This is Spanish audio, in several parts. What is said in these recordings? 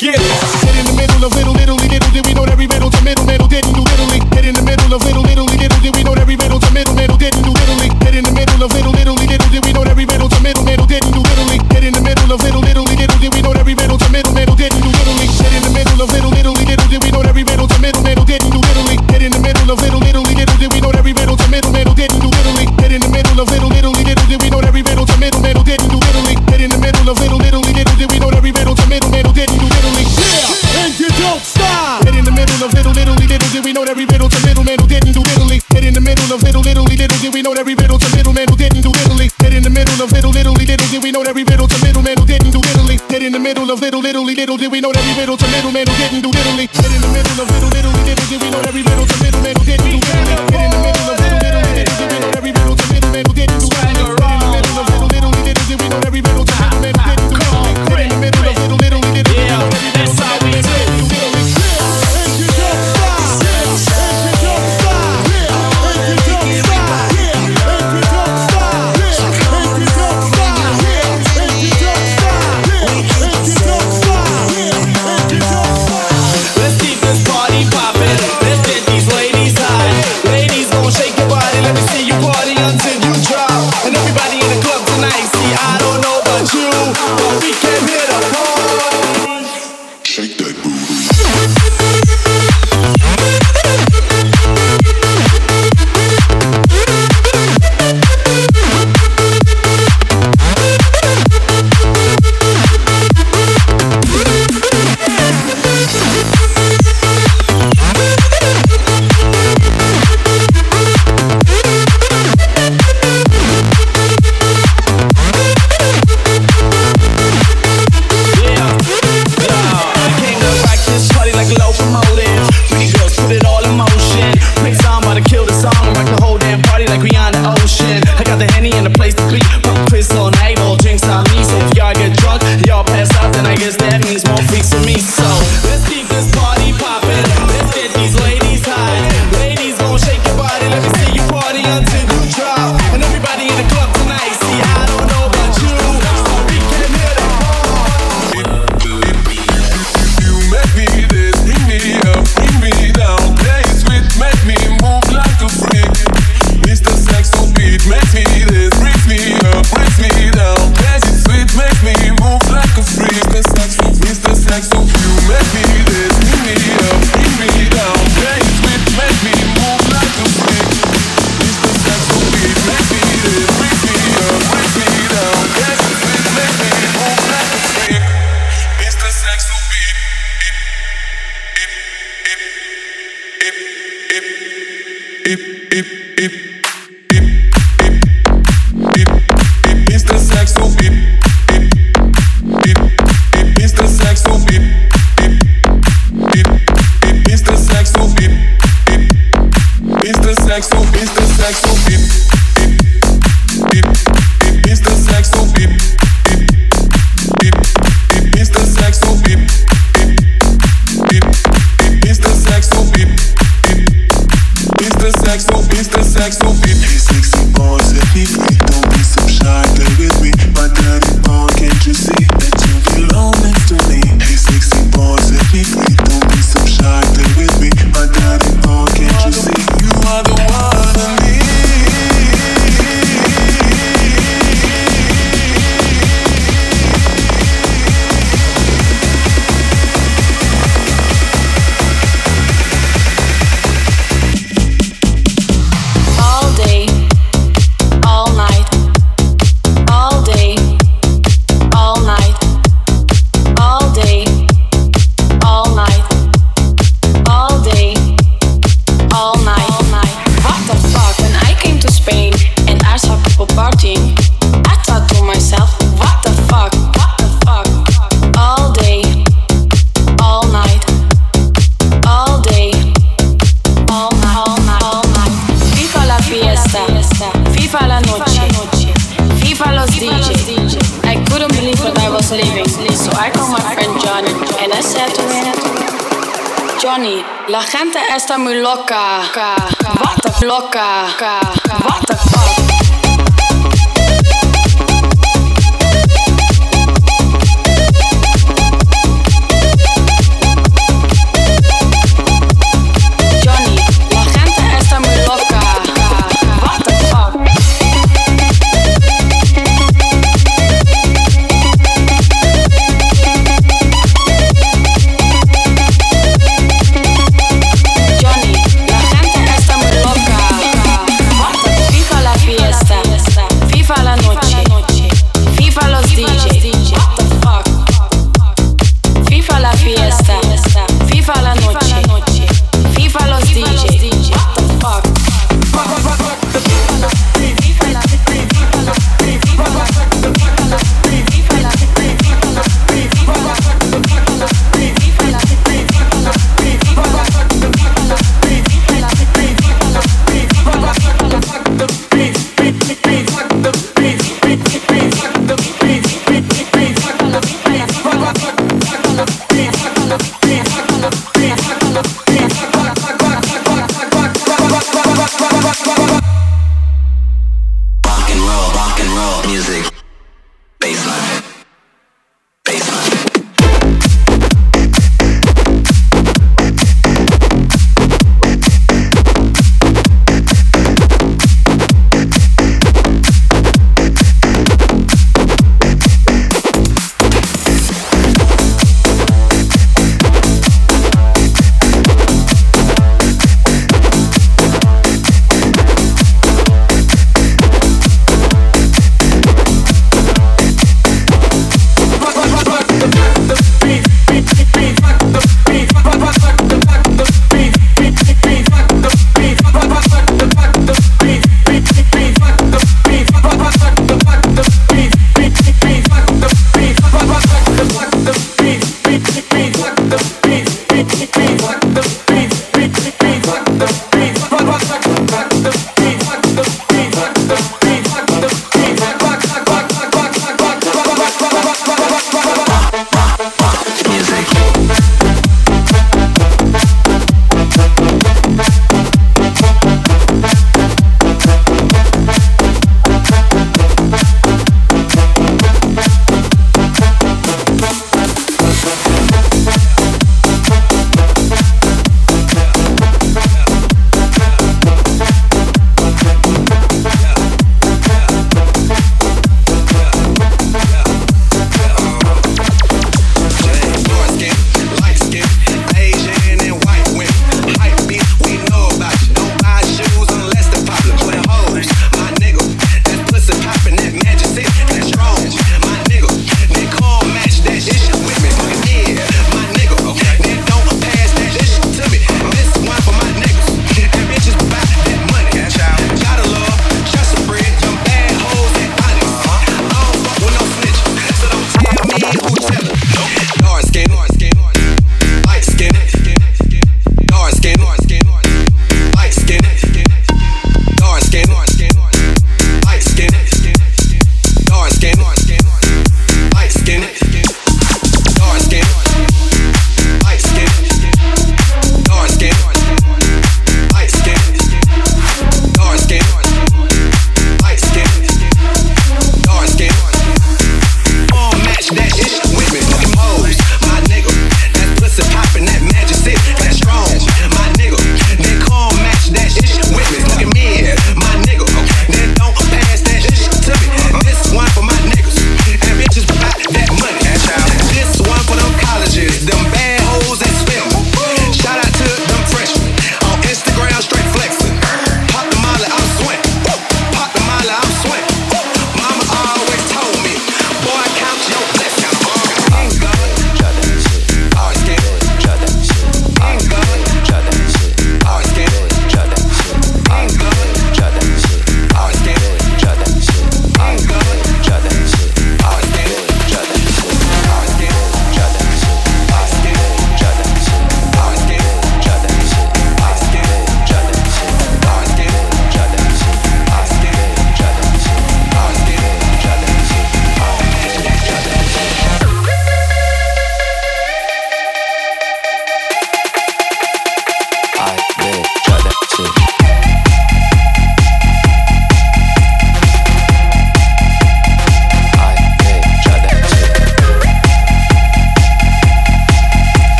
gifts. did we know that we riddled the middleman who didn't do Italy? Hit in the middle of Little Italy, little did we know that we riddled the middleman who didn't do Italy? Hit in the middle of Little Italy, little did we know that we riddled the middleman who didn't do Italy? Hit in the middle of Little Italy, little did we know that we riddled the middleman who didn't do Italy? Hit in the middle of sexo, viste sexo, viste La gente está muy loca. What the loca?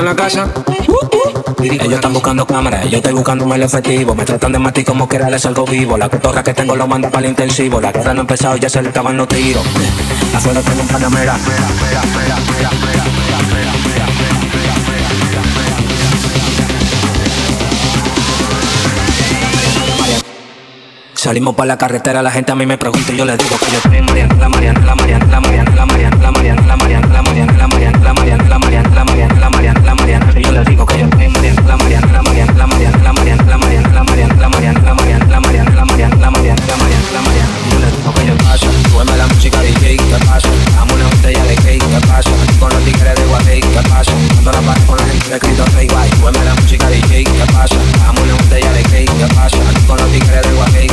En la casa. Ellos están buscando cámaras, yo estoy buscando el efectivo. Me tratan de matar como que les algo vivo. La cotorra que tengo lo manda para el intensivo. La guerra no ha empezado, ya se le estaban los tiros. Afuera tengo un panamera. Salimos por la carretera, la gente a mí me pregunta y yo le digo que yo estoy Mariana, la Mariana, la Mariana, la Mariana, la Mariana, la Mariana, la Mariana, la Mariana, la Mariana, la Mariana, la Mariana, la Mariana, la Mariana, la Mariana, y yo le digo que yo estoy Mariana, la Mariana, la Mariana, la Mariana, la Mariana, la Mariana, la Mariana, la Mariana, la Mariana, la Mariana, la Mariana, la Mariana, la Mariana, la Mariana, y yo le digo que yo paso, súbeme la música DJ, ¿qué pasa? Dame una botella de cake, ¿qué pasa? Con los tigres de Guadey, ¿qué pasa? Cuando la paso con la gente de Cristo Rey, bye, súbeme la música DJ, ¿qué pasa? Dame una botella de cake, ¿qué pasa? Con los tigres de Guadey,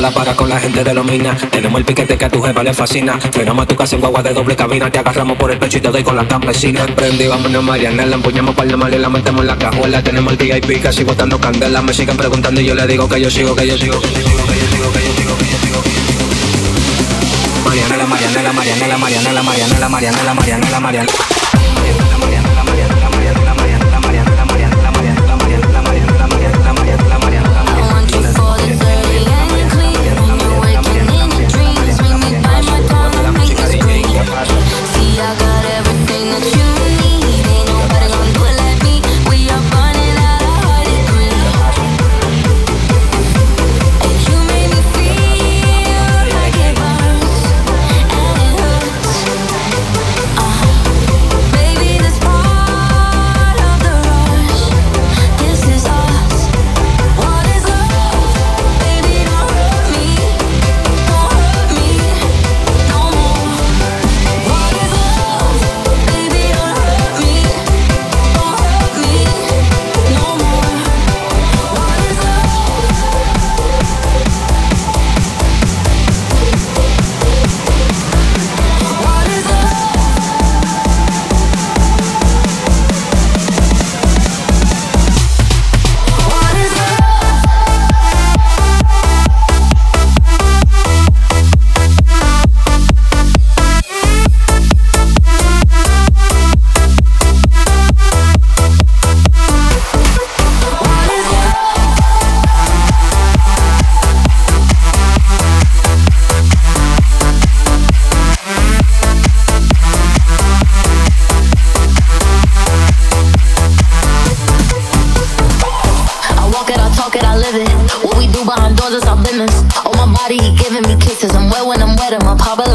la para con la gente de los minas Tenemos el piquete que a tu jefa le fascina. Frenamos a tu casa en guagua de doble cabina. Te agarramos por el pecho y te doy con la campesina. Prendí, vámonos Mariana La empuñamos para el mal y la metemos en la cajuela. Tenemos el VIP casi botando candela. Me siguen preguntando y yo le digo que yo sigo, que yo sigo, que yo sigo, que yo sigo, que yo sigo, que yo sigo, la Mariana, la Mariana, la Mariana, la Mariana, la Mariana, la Mariana, la Mariana. Adam, I'll pop a